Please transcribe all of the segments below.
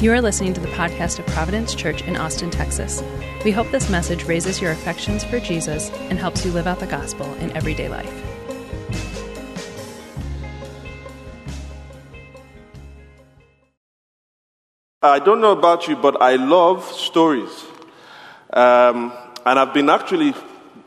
You are listening to the podcast of Providence Church in Austin, Texas. We hope this message raises your affections for Jesus and helps you live out the gospel in everyday life. I don't know about you, but I love stories. Um, and I've been actually,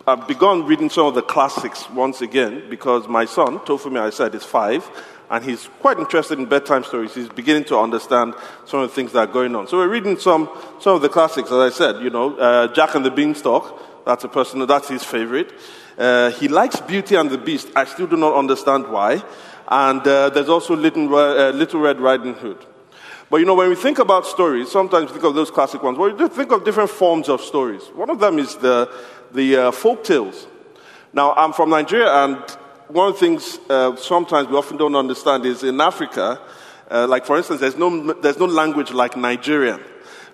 I've begun reading some of the classics once again because my son, Tofumi, I said, is five, and he's quite interested in bedtime stories. He's beginning to understand some of the things that are going on. So we're reading some, some of the classics, as I said, you know, uh, Jack and the Beanstalk, that's a person, that's his favorite. Uh, he likes Beauty and the Beast. I still do not understand why. And uh, there's also Little, uh, Little Red Riding Hood. But you know, when we think about stories, sometimes we think of those classic ones. Well, we think of different forms of stories. One of them is the, the uh, folk tales. Now, I'm from Nigeria, and one of the things uh, sometimes we often don't understand is in Africa, uh, like for instance, there's no, there's no language like Nigerian,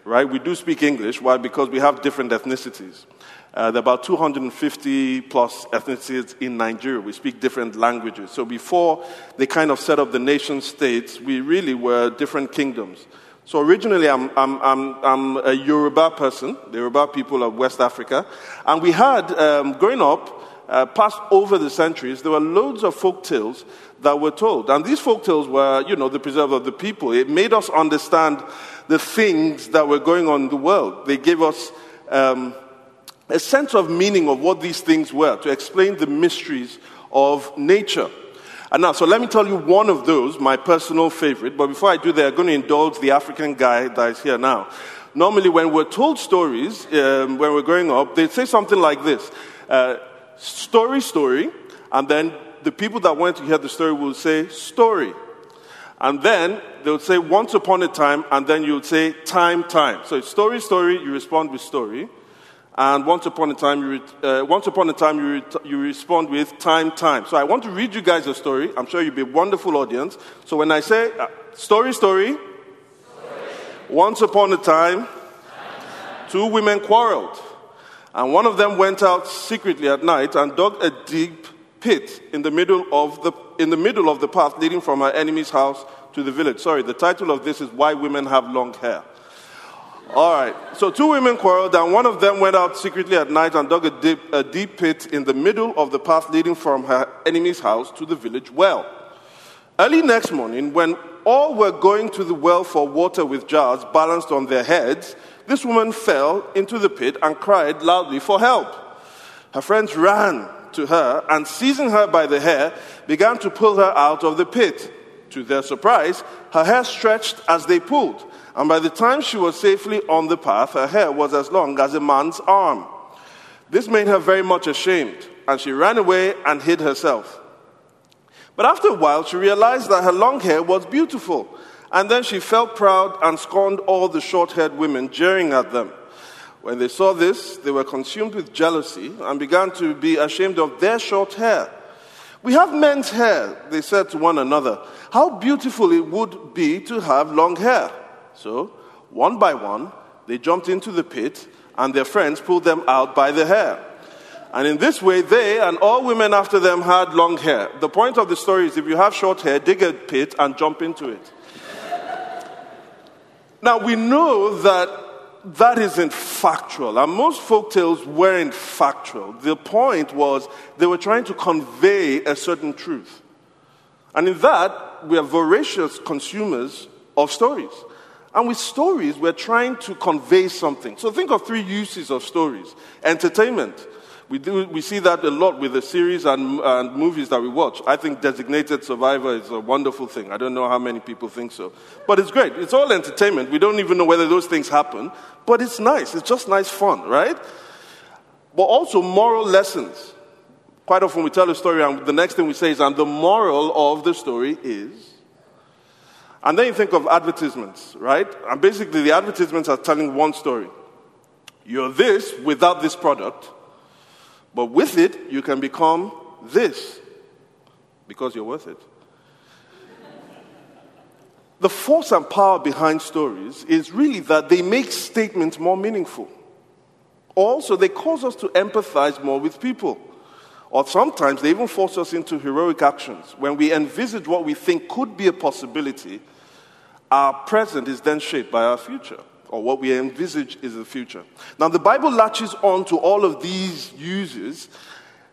right? We do speak English. Why? Because we have different ethnicities. Uh, there are about 250 plus ethnicities in Nigeria. We speak different languages. So before they kind of set up the nation states, we really were different kingdoms. So originally, I'm, I'm, I'm, I'm a Yoruba person, the Yoruba people of West Africa. And we had, um, growing up, uh, passed over the centuries, there were loads of folk tales that were told. And these folk tales were, you know, the preserve of the people. It made us understand the things that were going on in the world. They gave us um, a sense of meaning of what these things were to explain the mysteries of nature. And now, so let me tell you one of those, my personal favorite. But before I do that, I'm going to indulge the African guy that is here now. Normally, when we're told stories, um, when we're growing up, they say something like this uh, story, story, and then the people that want to hear the story will say story. And then they would say once upon a time, and then you would say time, time. So it's story, story, you respond with story. And once upon a time, you, uh, once upon a time, you, you respond with time, time. So I want to read you guys a story. I'm sure you'll be a wonderful audience. So when I say uh, story, story, story, once upon a time, two women quarreled. And one of them went out secretly at night and dug a deep pit in the middle of the, in the, middle of the path leading from her enemy's house to the village. Sorry, the title of this is Why Women Have Long Hair. All right. So two women quarreled, and one of them went out secretly at night and dug a deep, a deep pit in the middle of the path leading from her enemy's house to the village well. Early next morning, when all were going to the well for water with jars balanced on their heads, this woman fell into the pit and cried loudly for help. Her friends ran to her and, seizing her by the hair, began to pull her out of the pit. To their surprise, her hair stretched as they pulled and by the time she was safely on the path, her hair was as long as a man's arm. This made her very much ashamed, and she ran away and hid herself. But after a while, she realized that her long hair was beautiful, and then she felt proud and scorned all the short haired women, jeering at them. When they saw this, they were consumed with jealousy and began to be ashamed of their short hair. We have men's hair, they said to one another. How beautiful it would be to have long hair. So, one by one, they jumped into the pit, and their friends pulled them out by the hair. And in this way, they and all women after them had long hair. The point of the story is if you have short hair, dig a pit and jump into it. now, we know that that isn't factual, and most folk tales weren't factual. The point was they were trying to convey a certain truth. And in that, we are voracious consumers of stories. And with stories, we're trying to convey something. So think of three uses of stories entertainment. We, do, we see that a lot with the series and, and movies that we watch. I think Designated Survivor is a wonderful thing. I don't know how many people think so. But it's great. It's all entertainment. We don't even know whether those things happen. But it's nice. It's just nice fun, right? But also moral lessons. Quite often we tell a story and the next thing we say is, and the moral of the story is. And then you think of advertisements, right? And basically, the advertisements are telling one story. You're this without this product, but with it, you can become this because you're worth it. the force and power behind stories is really that they make statements more meaningful. Also, they cause us to empathize more with people. Or sometimes they even force us into heroic actions when we envisage what we think could be a possibility our present is then shaped by our future, or what we envisage is the future. Now, the Bible latches on to all of these uses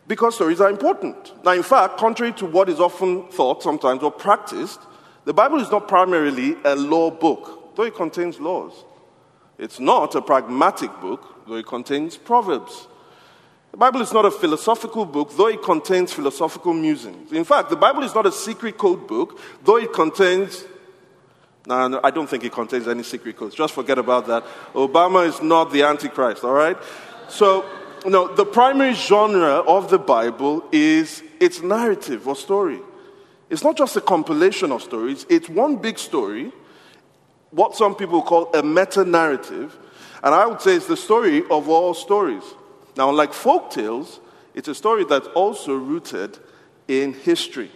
because stories are important. Now, in fact, contrary to what is often thought sometimes or practiced, the Bible is not primarily a law book, though it contains laws. It's not a pragmatic book, though it contains proverbs. The Bible is not a philosophical book, though it contains philosophical musings. In fact, the Bible is not a secret code book, though it contains. No, no, I don't think it contains any secret codes. Just forget about that. Obama is not the Antichrist, all right? So, no, the primary genre of the Bible is its narrative or story. It's not just a compilation of stories, it's one big story, what some people call a meta narrative, and I would say it's the story of all stories. Now, like folk tales, it's a story that's also rooted in history.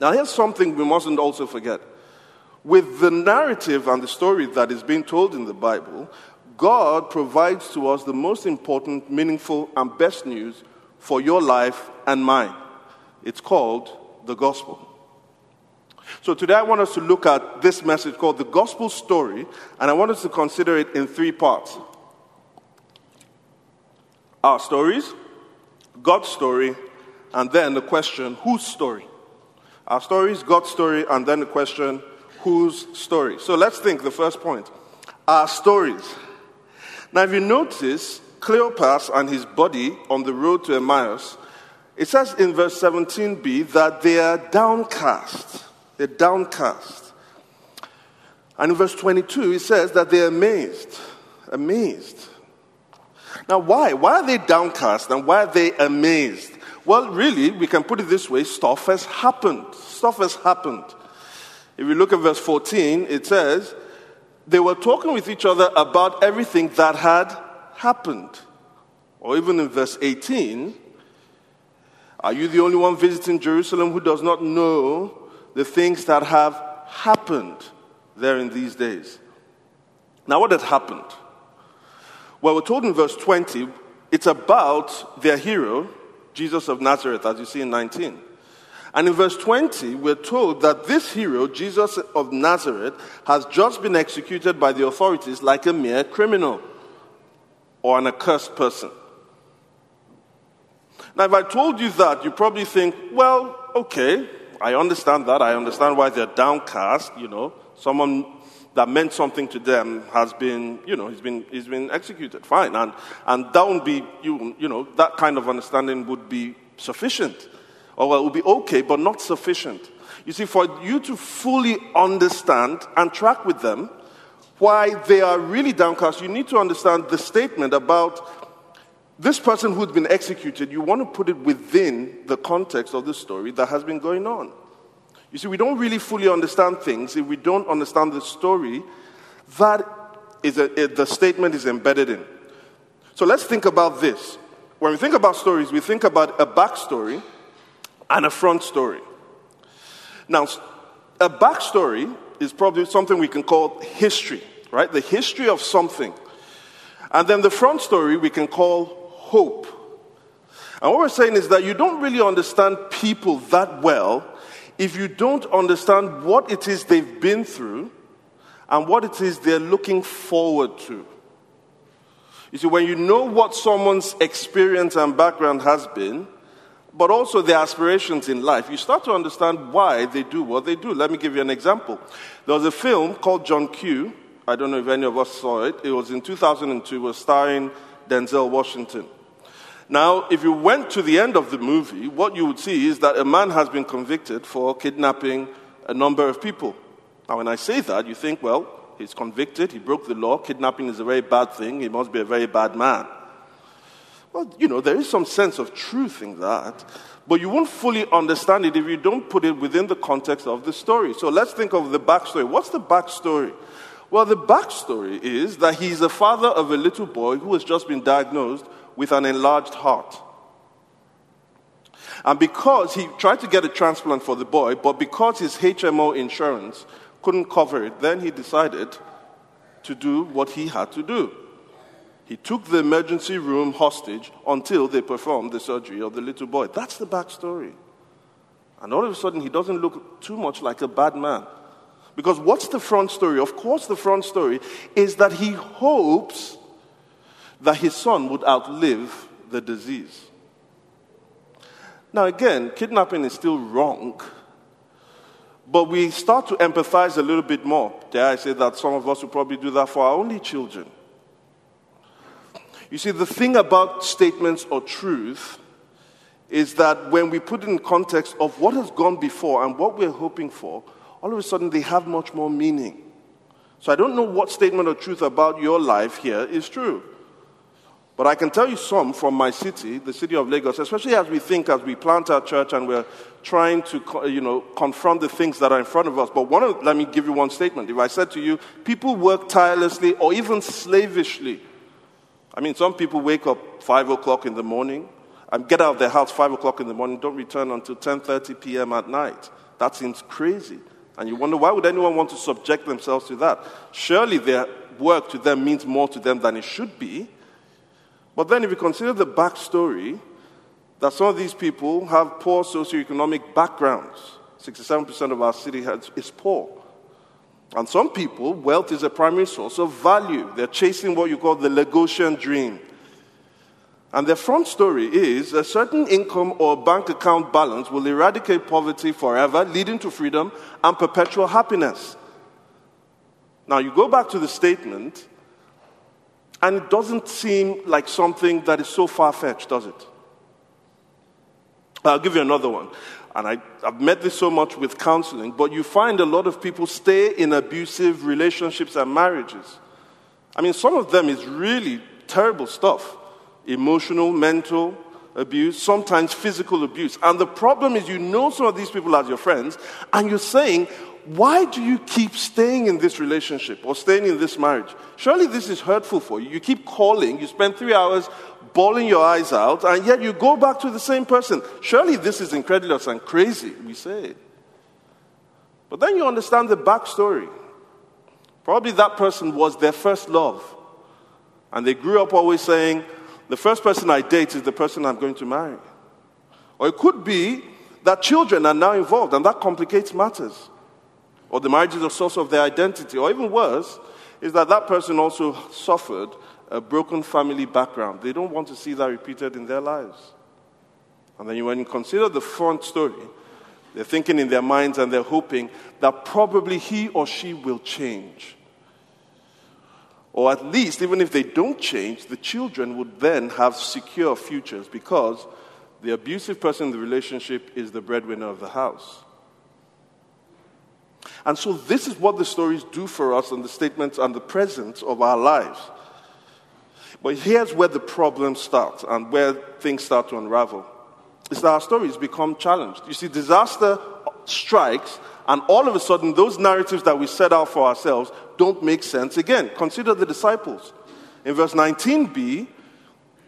Now, here's something we mustn't also forget. With the narrative and the story that is being told in the Bible, God provides to us the most important, meaningful, and best news for your life and mine. It's called the gospel. So today I want us to look at this message called the gospel story, and I want us to consider it in three parts our stories, God's story, and then the question, whose story? Our stories, God's story, and then the question, whose story? So let's think the first point. Our stories. Now, if you notice, Cleopas and his body on the road to Emmaus, it says in verse 17b that they are downcast. They're downcast. And in verse 22, it says that they're amazed. Amazed. Now, why? Why are they downcast and why are they amazed? Well, really, we can put it this way stuff has happened. Stuff has happened. If you look at verse 14, it says, they were talking with each other about everything that had happened. Or even in verse 18, are you the only one visiting Jerusalem who does not know the things that have happened there in these days? Now, what had happened? Well, we're told in verse 20, it's about their hero, Jesus of Nazareth, as you see in 19. And in verse 20, we're told that this hero, Jesus of Nazareth, has just been executed by the authorities like a mere criminal or an accursed person. Now, if I told you that, you probably think, well, okay, I understand that. I understand why they're downcast. You know, someone that meant something to them has been, you know, he's been, he's been executed. Fine. And, and that would be, you, you know, that kind of understanding would be sufficient. Or well, it will be okay, but not sufficient. You see, for you to fully understand and track with them why they are really downcast, you need to understand the statement about this person who's been executed. You want to put it within the context of the story that has been going on. You see, we don't really fully understand things if we don't understand the story that is a, it, the statement is embedded in. So let's think about this. When we think about stories, we think about a backstory and a front story. Now, a backstory is probably something we can call history, right? The history of something. And then the front story we can call hope. And what we're saying is that you don't really understand people that well if you don't understand what it is they've been through and what it is they're looking forward to. You see, when you know what someone's experience and background has been, but also their aspirations in life, you start to understand why they do what they do. Let me give you an example. There was a film called John Q. I don't know if any of us saw it. It was in 2002, it was starring Denzel Washington. Now, if you went to the end of the movie, what you would see is that a man has been convicted for kidnapping a number of people. Now, when I say that, you think, well, he's convicted, he broke the law, kidnapping is a very bad thing, he must be a very bad man. Well, you know, there is some sense of truth in that, but you won't fully understand it if you don't put it within the context of the story. So let's think of the backstory. What's the backstory? Well, the backstory is that he's the father of a little boy who has just been diagnosed with an enlarged heart. And because he tried to get a transplant for the boy, but because his HMO insurance couldn't cover it, then he decided to do what he had to do. He took the emergency room hostage until they performed the surgery of the little boy. That's the backstory. And all of a sudden, he doesn't look too much like a bad man. Because what's the front story? Of course, the front story is that he hopes that his son would outlive the disease. Now, again, kidnapping is still wrong, but we start to empathize a little bit more. Dare I say that some of us will probably do that for our only children. You see, the thing about statements or truth is that when we put it in context of what has gone before and what we're hoping for, all of a sudden they have much more meaning. So I don't know what statement of truth about your life here is true. But I can tell you some from my city, the city of Lagos, especially as we think, as we plant our church and we're trying to, you know, confront the things that are in front of us. But one of, let me give you one statement. If I said to you, people work tirelessly or even slavishly. I mean, some people wake up 5 o'clock in the morning and get out of their house 5 o'clock in the morning, don't return until 10.30 p.m. at night. That seems crazy. And you wonder, why would anyone want to subject themselves to that? Surely their work to them means more to them than it should be. But then, if you consider the backstory, that some of these people have poor socioeconomic backgrounds. 67% of our city is poor. And some people, wealth is a primary source of value. They're chasing what you call the Lagosian dream. And their front story is a certain income or bank account balance will eradicate poverty forever, leading to freedom and perpetual happiness. Now, you go back to the statement, and it doesn't seem like something that is so far fetched, does it? I'll give you another one. And I, have met this so much with counseling, but you find a lot of people stay in abusive relationships and marriages. I mean, some of them is really terrible stuff emotional, mental abuse, sometimes physical abuse. And the problem is, you know some of these people as your friends, and you're saying, why do you keep staying in this relationship or staying in this marriage? Surely this is hurtful for you. You keep calling, you spend three hours bawling your eyes out, and yet you go back to the same person. Surely this is incredulous and crazy, we say. But then you understand the backstory. Probably that person was their first love. And they grew up always saying, the first person I date is the person I'm going to marry. Or it could be that children are now involved, and that complicates matters or the marriage is a source of their identity, or even worse, is that that person also suffered a broken family background. They don't want to see that repeated in their lives. And then when you consider the front story, they're thinking in their minds and they're hoping that probably he or she will change. Or at least, even if they don't change, the children would then have secure futures because the abusive person in the relationship is the breadwinner of the house. And so, this is what the stories do for us and the statements and the presence of our lives. But here's where the problem starts and where things start to unravel. Is that our stories become challenged. You see, disaster strikes, and all of a sudden, those narratives that we set out for ourselves don't make sense again. Consider the disciples. In verse 19b,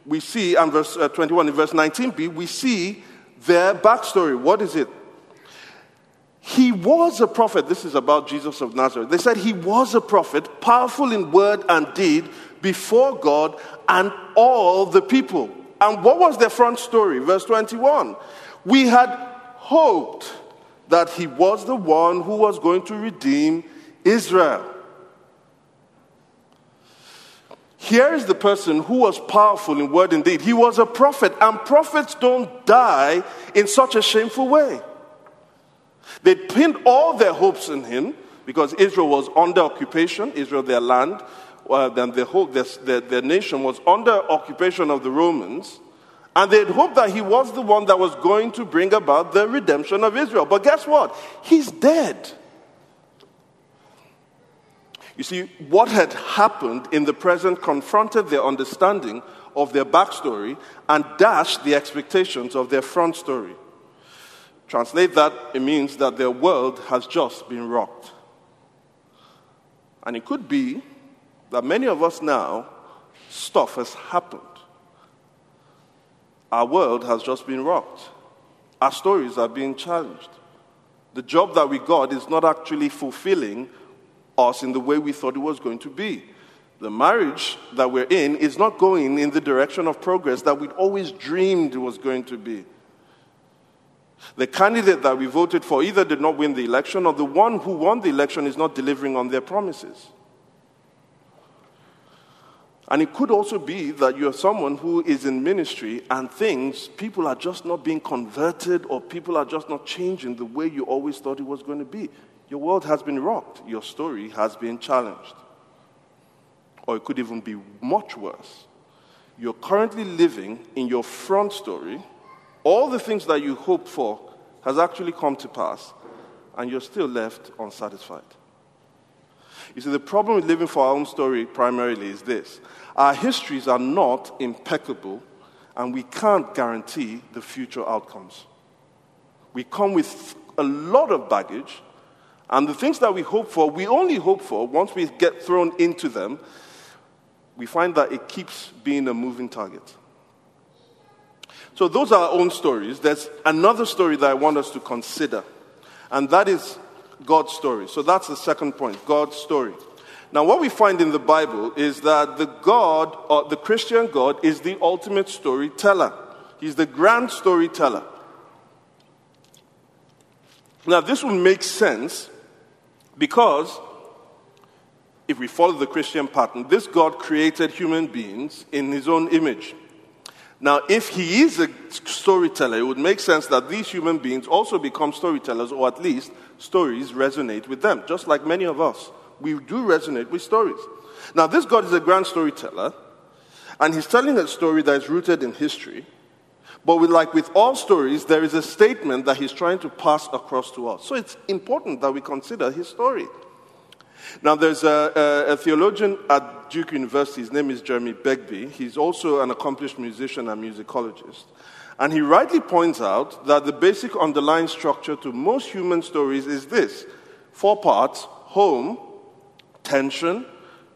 we see, and verse uh, 21, in verse 19b, we see their backstory. What is it? He was a prophet. This is about Jesus of Nazareth. They said he was a prophet, powerful in word and deed before God and all the people. And what was their front story? Verse 21. We had hoped that he was the one who was going to redeem Israel. Here is the person who was powerful in word and deed. He was a prophet, and prophets don't die in such a shameful way. They pinned all their hopes in him because Israel was under occupation, Israel, their land, uh, then the whole, their, their, their nation was under occupation of the Romans. And they'd hoped that he was the one that was going to bring about the redemption of Israel. But guess what? He's dead. You see, what had happened in the present confronted their understanding of their backstory and dashed the expectations of their front story. Translate that, it means that their world has just been rocked. And it could be that many of us now, stuff has happened. Our world has just been rocked. Our stories are being challenged. The job that we got is not actually fulfilling us in the way we thought it was going to be. The marriage that we're in is not going in the direction of progress that we'd always dreamed it was going to be. The candidate that we voted for either did not win the election or the one who won the election is not delivering on their promises. And it could also be that you're someone who is in ministry and things, people are just not being converted or people are just not changing the way you always thought it was going to be. Your world has been rocked, your story has been challenged. Or it could even be much worse. You're currently living in your front story, all the things that you hoped for has actually come to pass, and you're still left unsatisfied. You see, the problem with living for our own story primarily is this our histories are not impeccable, and we can't guarantee the future outcomes. We come with a lot of baggage, and the things that we hope for, we only hope for once we get thrown into them, we find that it keeps being a moving target. So, those are our own stories. There's another story that I want us to consider, and that is God's story. So that's the second point God's story. Now, what we find in the Bible is that the God, or the Christian God, is the ultimate storyteller. He's the grand storyteller. Now, this will make sense because if we follow the Christian pattern, this God created human beings in his own image. Now, if he is a storyteller, it would make sense that these human beings also become storytellers, or at least stories resonate with them, just like many of us. We do resonate with stories. Now, this God is a grand storyteller, and he's telling a story that is rooted in history. But with, like with all stories, there is a statement that he's trying to pass across to us. So it's important that we consider his story. Now, there's a, a, a, theologian at Duke University. His name is Jeremy Begbie. He's also an accomplished musician and musicologist. And he rightly points out that the basic underlying structure to most human stories is this four parts home, tension,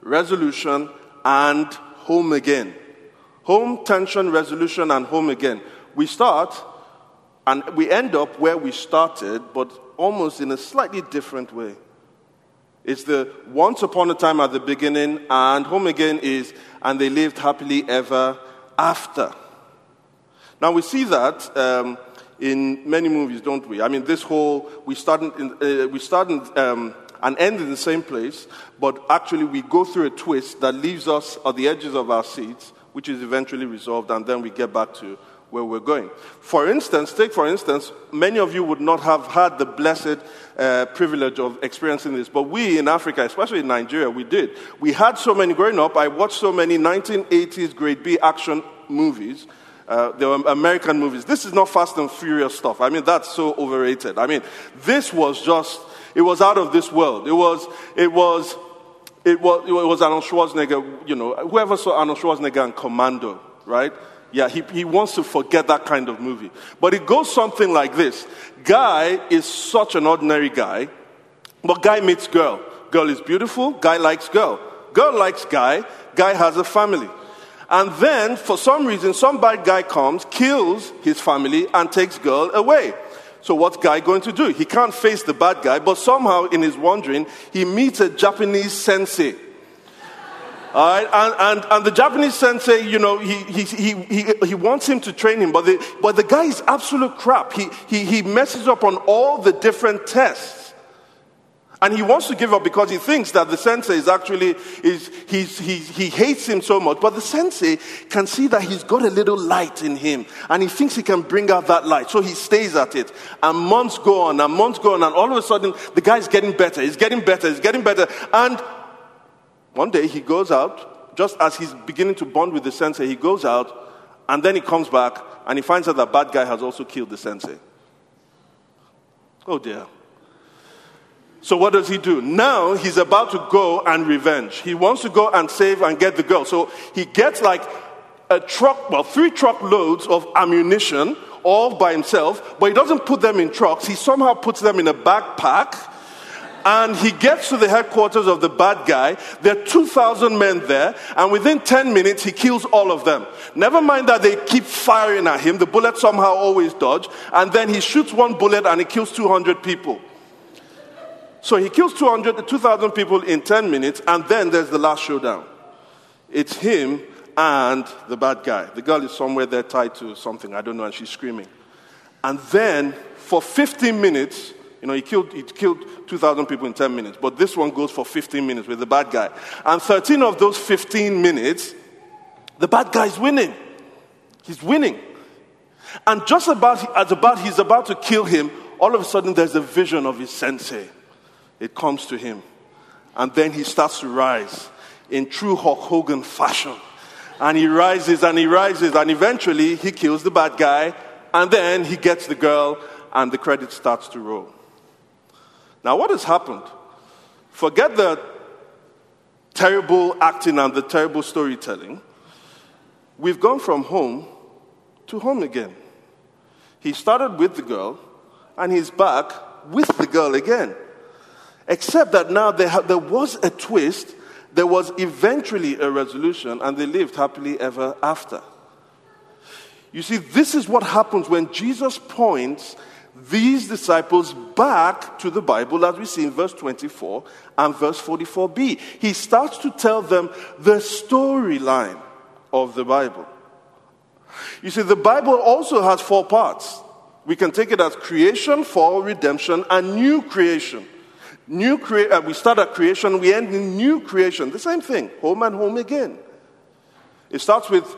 resolution, and home again. Home, tension, resolution, and home again. We start and we end up where we started, but almost in a slightly different way. It's the once upon a time at the beginning, and home again is, and they lived happily ever after. Now we see that um, in many movies, don't we? I mean, this whole we start in, uh, we start in, um, and end in the same place, but actually we go through a twist that leaves us at the edges of our seats, which is eventually resolved, and then we get back to where we're going. For instance, take for instance, many of you would not have had the blessed uh, privilege of experiencing this, but we in Africa, especially in Nigeria, we did. We had so many growing up. I watched so many 1980s grade B action movies uh, there were American movies. This is not Fast and Furious stuff. I mean, that's so overrated. I mean, this was just, it was out of this world. It was, it was, it was, it was Arnold Schwarzenegger, you know, whoever saw Arnold Schwarzenegger and Commando, right? Yeah, he, he wants to forget that kind of movie. But it goes something like this Guy is such an ordinary guy, but guy meets girl. Girl is beautiful, guy likes girl. Girl likes guy, guy has a family. And then, for some reason, some bad guy comes, kills his family, and takes girl away. So what's guy going to do? He can't face the bad guy, but somehow in his wandering, he meets a Japanese sensei. All right, and, and, and the Japanese sensei, you know, he, he, he, he, wants him to train him, but the, but the guy is absolute crap. He, he, he messes up on all the different tests. And he wants to give up because he thinks that the sensei is actually, is, he's, he's, he hates him so much. But the sensei can see that he's got a little light in him. And he thinks he can bring out that light. So he stays at it. And months go on and months go on. And all of a sudden, the guy's getting better. He's getting better. He's getting better. And one day he goes out, just as he's beginning to bond with the sensei, he goes out. And then he comes back and he finds out that bad guy has also killed the sensei. Oh dear. So what does he do? Now he's about to go and revenge. He wants to go and save and get the girl. So he gets like a truck, well, three truck loads of ammunition all by himself, but he doesn't put them in trucks. He somehow puts them in a backpack. And he gets to the headquarters of the bad guy. There are 2,000 men there, and within 10 minutes, he kills all of them. Never mind that they keep firing at him, the bullets somehow always dodge, and then he shoots one bullet and he kills 200 people. So he kills 200, 2,000 people in 10 minutes, and then there's the last showdown. It's him and the bad guy. The girl is somewhere there tied to something, I don't know, and she's screaming. And then, for 15 minutes. You know, he killed, he killed 2,000 people in 10 minutes, but this one goes for 15 minutes with the bad guy. And 13 of those 15 minutes, the bad guy is winning. He's winning. And just about, as about he's about to kill him, all of a sudden there's a vision of his sensei. It comes to him. And then he starts to rise in true Hulk Hogan fashion. And he rises and he rises, and eventually he kills the bad guy, and then he gets the girl, and the credit starts to roll. Now, what has happened? Forget the terrible acting and the terrible storytelling. We've gone from home to home again. He started with the girl, and he's back with the girl again. Except that now there, ha- there was a twist, there was eventually a resolution, and they lived happily ever after. You see, this is what happens when Jesus points these disciples back to the Bible, as we see in verse 24 and verse 44b. He starts to tell them the storyline of the Bible. You see, the Bible also has four parts. We can take it as creation, fall, redemption, and new creation. New crea- uh, we start at creation, we end in new creation. The same thing, home and home again. It starts with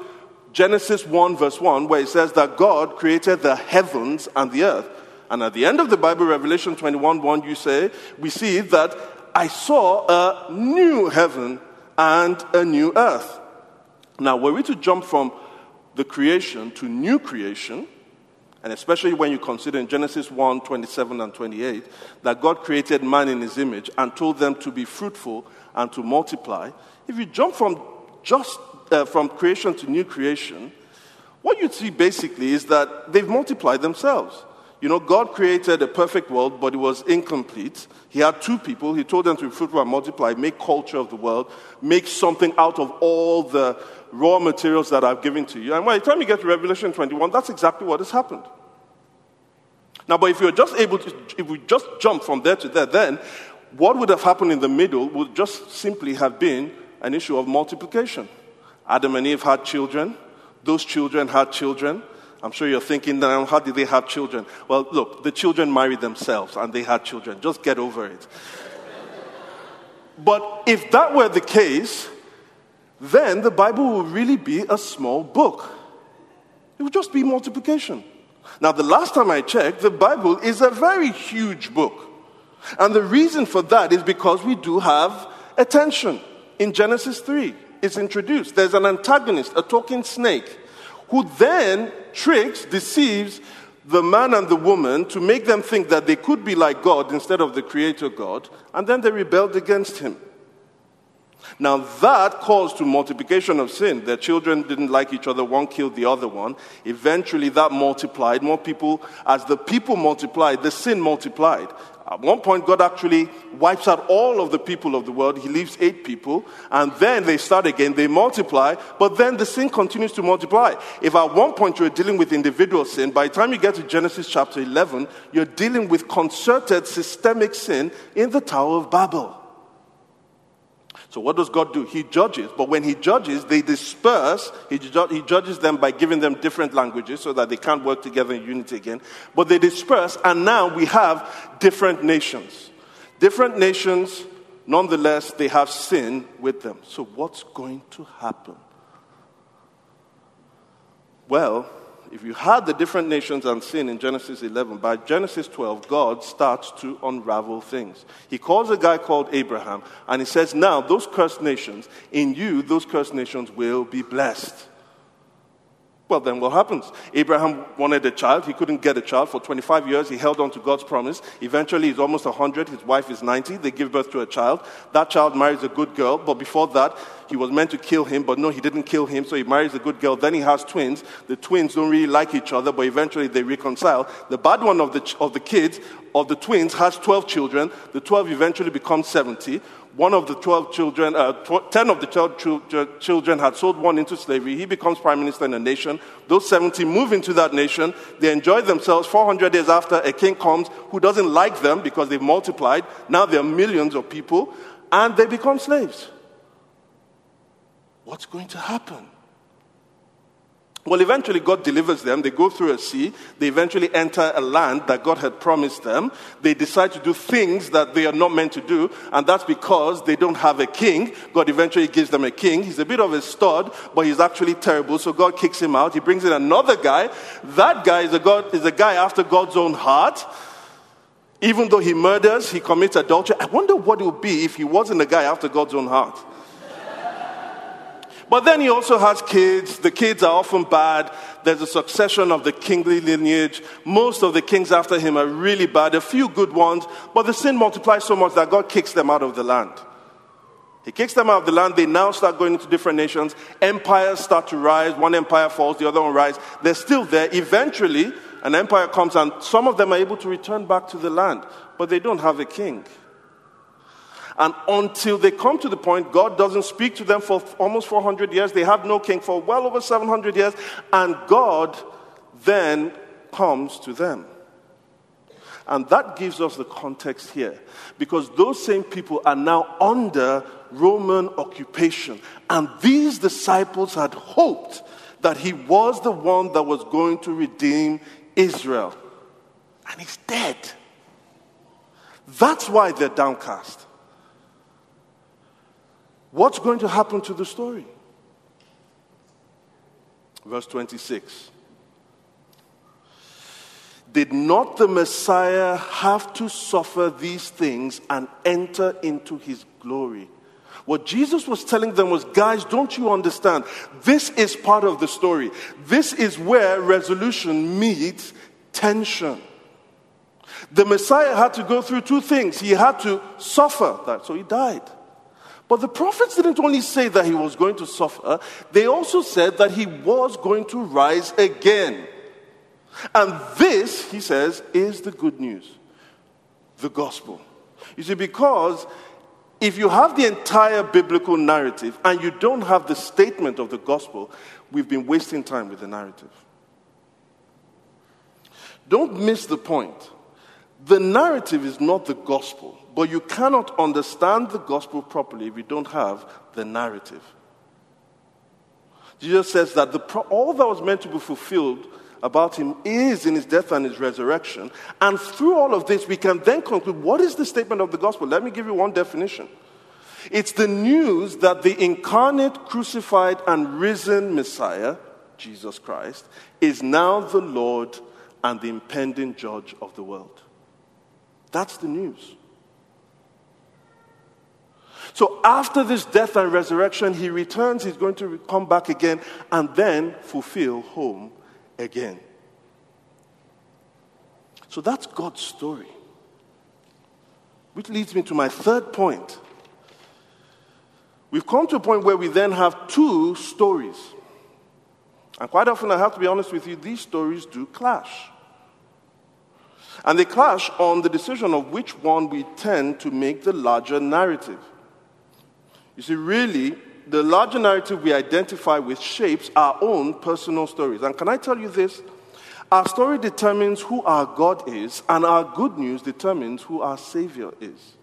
Genesis 1, verse 1, where it says that God created the heavens and the earth. And at the end of the Bible, Revelation 21, 1, you say, we see that I saw a new heaven and a new earth. Now, were we to jump from the creation to new creation, and especially when you consider in Genesis 1 27 and 28 that God created man in his image and told them to be fruitful and to multiply, if you jump from just uh, from creation to new creation, what you'd see basically is that they've multiplied themselves. You know, God created a perfect world, but it was incomplete. He had two people. He told them to be fruitful and multiply, make culture of the world, make something out of all the raw materials that I've given to you. And by the time you get to Revelation 21, that's exactly what has happened. Now, but if you're just able to, if we just jump from there to there, then what would have happened in the middle would just simply have been an issue of multiplication. Adam and Eve had children, those children had children. I'm sure you're thinking now, how did they have children? Well, look, the children married themselves and they had children. Just get over it. but if that were the case, then the Bible would really be a small book. It would just be multiplication. Now, the last time I checked, the Bible is a very huge book. And the reason for that is because we do have attention. In Genesis 3, it's introduced. There's an antagonist, a talking snake, who then tricks, deceives the man and the woman to make them think that they could be like God instead of the Creator God, and then they rebelled against Him. Now that caused to multiplication of sin. Their children didn't like each other, one killed the other one. Eventually that multiplied. More people, as the people multiplied, the sin multiplied. At one point, God actually wipes out all of the people of the world. He leaves eight people, and then they start again. They multiply, but then the sin continues to multiply. If at one point you're dealing with individual sin, by the time you get to Genesis chapter 11, you're dealing with concerted systemic sin in the Tower of Babel. So, what does God do? He judges. But when He judges, they disperse. He, ju- he, judges them by giving them different languages so that they can't work together in unity again. But they disperse, and now we have different nations. Different nations, nonetheless, they have sin with them. So, what's going to happen? Well, if you had the different nations and sin in Genesis 11, by Genesis 12, God starts to unravel things. He calls a guy called Abraham, and he says, Now, those cursed nations, in you, those cursed nations will be blessed. Well, then what happens? Abraham wanted a child. He couldn't get a child. For 25 years, he held on to God's promise. Eventually, he's almost 100. His wife is 90. They give birth to a child. That child marries a good girl. But before that, he was meant to kill him. But no, he didn't kill him. So he marries a good girl. Then he has twins. The twins don't really like each other, but eventually they reconcile. The bad one of the, of the kids, of the twins, has 12 children. The 12 eventually become 70 one of the 12 children, uh, tw- 10 of the 12 children had sold one into slavery. He becomes prime minister in a nation. Those 70 move into that nation. They enjoy themselves. 400 days after, a king comes who doesn't like them because they've multiplied. Now there are millions of people, and they become slaves. What's going to happen? Well, eventually, God delivers them. They go through a sea. They eventually enter a land that God had promised them. They decide to do things that they are not meant to do, and that's because they don't have a king. God eventually gives them a king. He's a bit of a stud, but he's actually terrible, so God kicks him out. He brings in another guy. That guy is a, God, is a guy after God's own heart. Even though he murders, he commits adultery. I wonder what it would be if he wasn't a guy after God's own heart. But then he also has kids. The kids are often bad. There's a succession of the kingly lineage. Most of the kings after him are really bad. A few good ones, but the sin multiplies so much that God kicks them out of the land. He kicks them out of the land. They now start going into different nations. Empires start to rise. One empire falls, the other one rises. They're still there. Eventually, an empire comes, and some of them are able to return back to the land, but they don't have a king. And until they come to the point, God doesn't speak to them for almost 400 years. They have no king for well over 700 years. And God then comes to them. And that gives us the context here. Because those same people are now under Roman occupation. And these disciples had hoped that he was the one that was going to redeem Israel. And he's dead. That's why they're downcast. What's going to happen to the story? Verse 26. Did not the Messiah have to suffer these things and enter into his glory? What Jesus was telling them was, guys, don't you understand? This is part of the story. This is where resolution meets tension. The Messiah had to go through two things. He had to suffer that, so he died. But the prophets didn't only say that he was going to suffer, they also said that he was going to rise again. And this, he says, is the good news the gospel. You see, because if you have the entire biblical narrative and you don't have the statement of the gospel, we've been wasting time with the narrative. Don't miss the point. The narrative is not the gospel. But you cannot understand the gospel properly if you don't have the narrative. Jesus says that all that was meant to be fulfilled about him is in his death and his resurrection. And through all of this, we can then conclude what is the statement of the gospel? Let me give you one definition. It's the news that the incarnate, crucified, and risen Messiah, Jesus Christ, is now the Lord and the impending judge of the world. That's the news. So after this death and resurrection, he returns, he's going to come back again and then fulfill home again. So that's God's story. Which leads me to my third point. We've come to a point where we then have two stories. And quite often, I have to be honest with you, these stories do clash. And they clash on the decision of which one we tend to make the larger narrative. You see, really, the larger narrative we identify with shapes our own personal stories. And can I tell you this? Our story determines who our God is, and our good news determines who our Savior is.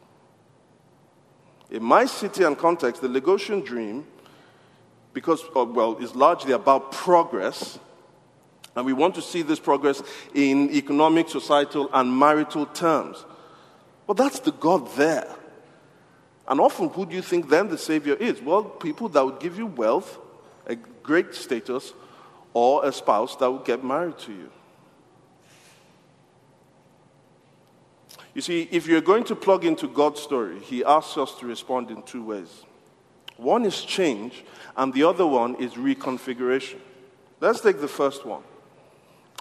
In my city and context, the Lagosian dream, because, uh, well, is largely about progress, and we want to see this progress in economic, societal, and marital terms. Well, that's the God there. And often, who do you think then the Savior is? Well, people that would give you wealth, a great status, or a spouse that would get married to you. You see, if you're going to plug into God's story, He asks us to respond in two ways. One is change, and the other one is reconfiguration. Let's take the first one.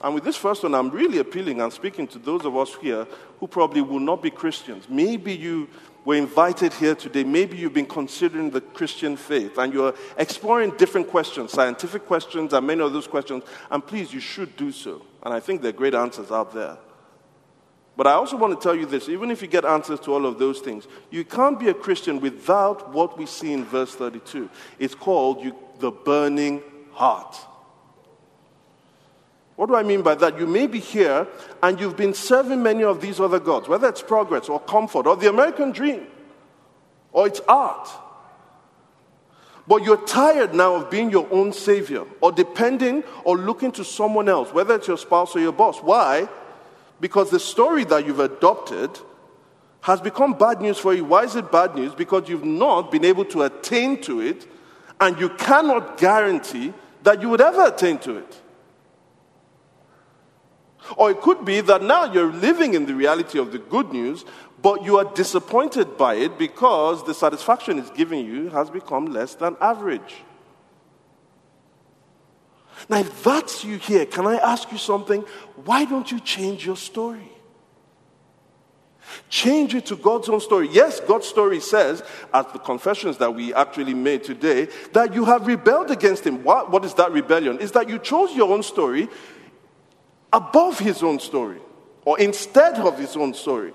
And with this first one, I'm really appealing and speaking to those of us here who probably will not be Christians. Maybe you were invited here today, maybe you've been considering the Christian faith and you're exploring different questions, scientific questions, and many of those questions, and please, you should do so. And I think there are great answers out there. But I also want to tell you this even if you get answers to all of those things, you can't be a Christian without what we see in verse 32. It's called you, the burning heart. What do I mean by that? You may be here and you've been serving many of these other gods, whether it's progress or comfort or the American dream or it's art. But you're tired now of being your own savior or depending or looking to someone else, whether it's your spouse or your boss. Why? Because the story that you've adopted has become bad news for you. Why is it bad news? Because you've not been able to attain to it, and you cannot guarantee that you would ever attain to it. Or it could be that now you're living in the reality of the good news, but you are disappointed by it because the satisfaction it's giving you has become less than average. Now, if that's you here, can I ask you something? Why don't you change your story? Change it to God's own story. Yes, God's story says, as the confessions that we actually made today, that you have rebelled against Him. What, what is that rebellion? Is that you chose your own story above His own story, or instead of His own story.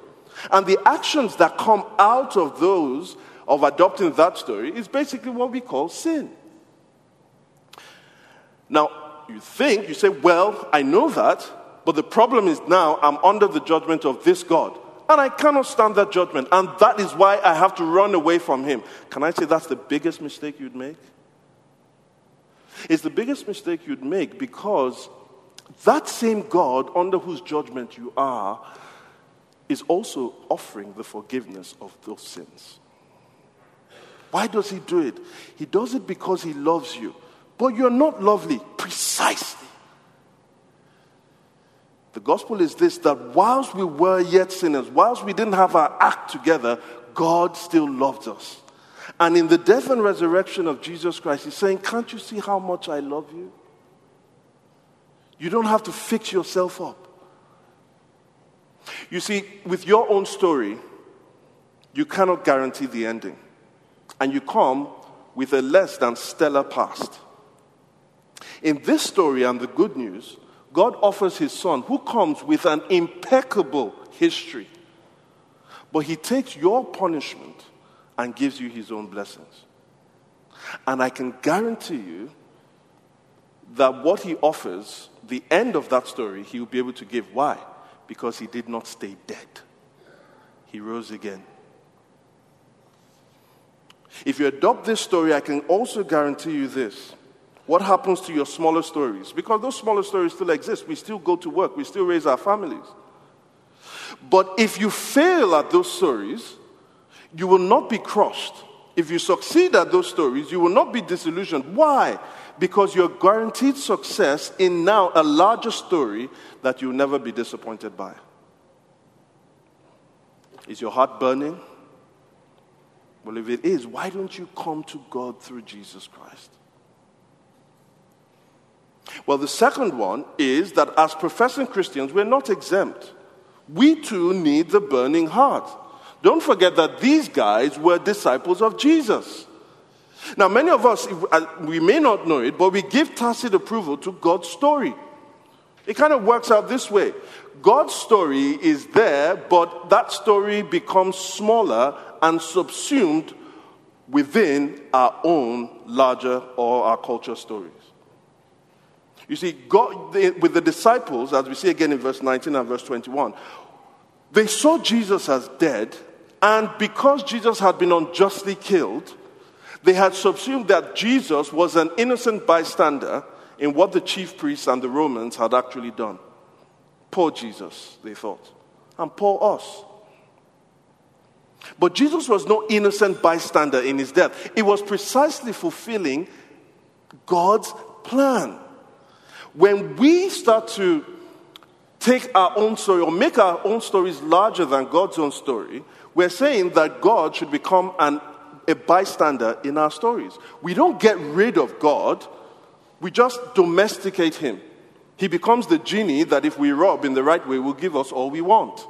And the actions that come out of those of adopting that story is basically what we call sin. Now, you think, you say, well, I know that, but the problem is now I'm under the judgment of this God. And I cannot stand that judgment. And that is why I have to run away from him. Can I say that's the biggest mistake you'd make? It's the biggest mistake you'd make because that same God under whose judgment you are is also offering the forgiveness of those sins. Why does he do it? He does it because he loves you. But you're not lovely, precisely. The gospel is this that whilst we were yet sinners, whilst we didn't have our act together, God still loved us. And in the death and resurrection of Jesus Christ, He's saying, Can't you see how much I love you? You don't have to fix yourself up. You see, with your own story, you cannot guarantee the ending. And you come with a less than stellar past. In this story and the good news, God offers his son, who comes with an impeccable history. But he takes your punishment and gives you his own blessings. And I can guarantee you that what he offers, the end of that story, he will be able to give. Why? because he did not stay dead. He rose again. If you adopt this story, I can also guarantee you this. What happens to your smaller stories? Because those smaller stories still exist. We still go to work, we still raise our families. But if you fail at those stories, you will not be crushed. If you succeed at those stories, you will not be disillusioned. Why? Because you're guaranteed success in now a larger story that you'll never be disappointed by. Is your heart burning? Well, if it is, why don't you come to God through Jesus Christ? Well, the second one is that as professing Christians, we're not exempt. We too need the burning heart. Don't forget that these guys were disciples of Jesus. Now, many of us, uh, we may not know it, but we give tacit approval to God's story. It kind of works out this way God's story is there, but that story becomes smaller and subsumed within our own larger or our culture stories. You see, God, with the disciples, as we see again in verse 19 and verse 21, they saw Jesus as dead, and because Jesus had been unjustly killed, they had subsumed that Jesus was an innocent bystander in what the chief priests and the Romans had actually done. Poor Jesus, they thought, and poor us. But Jesus was no innocent bystander in his death. It was precisely fulfilling God's plan. When we start to take our own story or make our own stories larger than God's own story, we're saying that God should become an a bystander in our stories. We don't get rid of God, we just domesticate him. He becomes the genie that, if we rub in the right way, will give us all we want.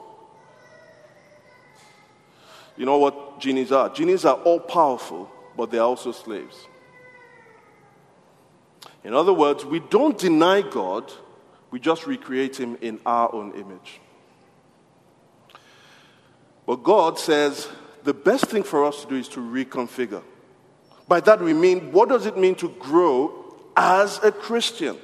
You know what genies are? Genies are all powerful, but they're also slaves. In other words, we don't deny God, we just recreate him in our own image. But God says, the best thing for us to do is to reconfigure. By that we mean, what does it mean to grow as a Christian?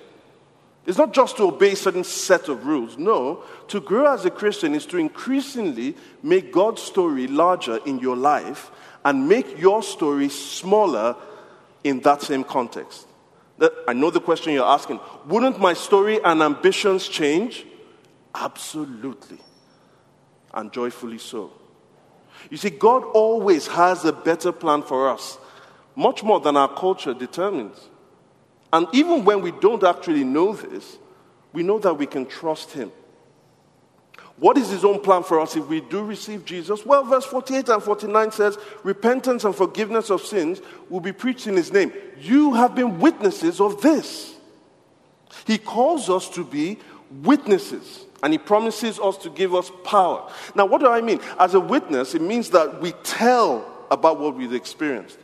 It's not just to obey a certain set of rules. No, to grow as a Christian is to increasingly make God's story larger in your life and make your story smaller in that same context. I know the question you're asking. Wouldn't my story and ambitions change? Absolutely. And joyfully so. You see, God always has a better plan for us, much more than our culture determines. And even when we don't actually know this, we know that we can trust Him. What is his own plan for us if we do receive Jesus? Well, verse 48 and 49 says, Repentance and forgiveness of sins will be preached in his name. You have been witnesses of this. He calls us to be witnesses, and he promises us to give us power. Now, what do I mean? As a witness, it means that we tell about what we've experienced.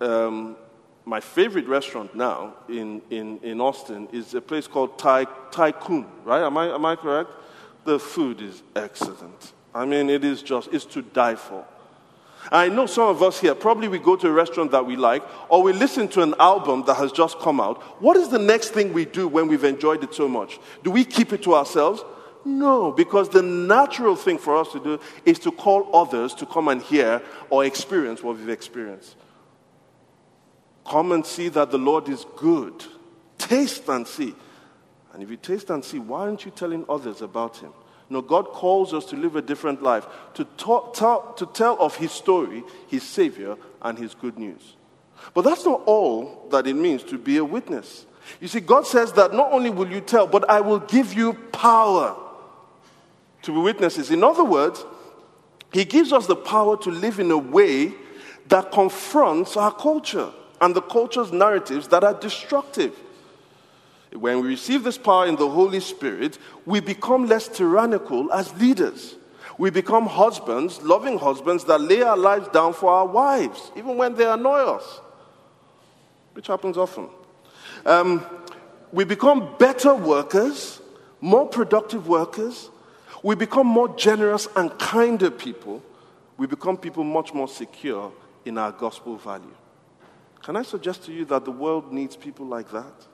Um, my favorite restaurant now in, in, in Austin is a place called Thai, Tycoon, right? Am I, am I correct? The food is excellent. I mean, it is just, it's to die for. I know some of us here, probably we go to a restaurant that we like, or we listen to an album that has just come out. What is the next thing we do when we've enjoyed it so much? Do we keep it to ourselves? No, because the natural thing for us to do is to call others to come and hear or experience what we've experienced. Come and see that the Lord is good. Taste and see. And if you taste and see, why aren't you telling others about him? No, God calls us to live a different life, to, talk, tell, to tell of his story, his Savior, and his good news. But that's not all that it means to be a witness. You see, God says that not only will you tell, but I will give you power to be witnesses. In other words, He gives us the power to live in a way that confronts our culture and the culture's narratives that are destructive. When we receive this power in the Holy Spirit, we become less tyrannical as leaders. We become husbands, loving husbands that lay our lives down for our wives, even when they annoy us, which happens often. Um, we become better workers, more productive workers. We become more generous and kinder people. We become people much more secure in our gospel value. Can I suggest to you that the world needs people like that?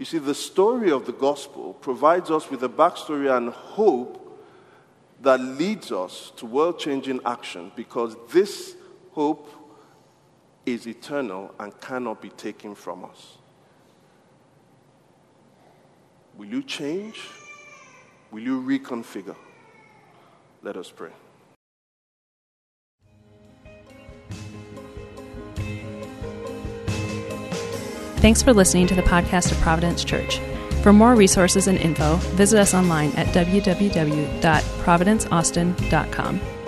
You see, the story of the gospel provides us with a backstory and hope that leads us to world changing action because this hope is eternal and cannot be taken from us. Will you change? Will you reconfigure? Let us pray. Thanks for listening to the podcast of Providence Church. For more resources and info, visit us online at www.providenceaustin.com.